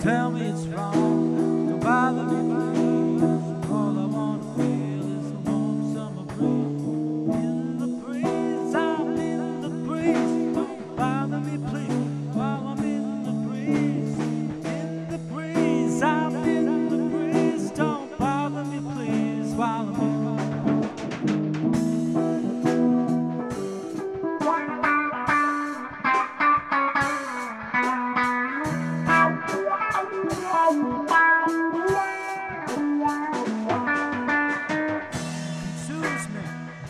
Tell me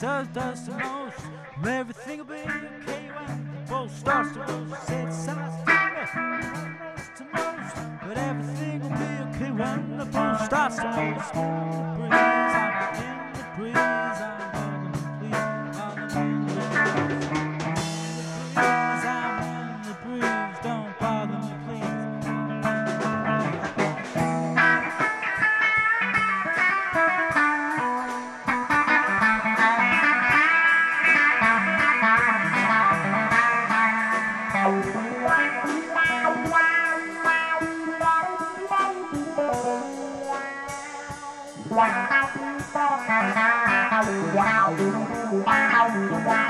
does does the most and everything'll be okay when both starts to most said size to most to most but everything'll be okay when the both starts to most wow wow wow wow.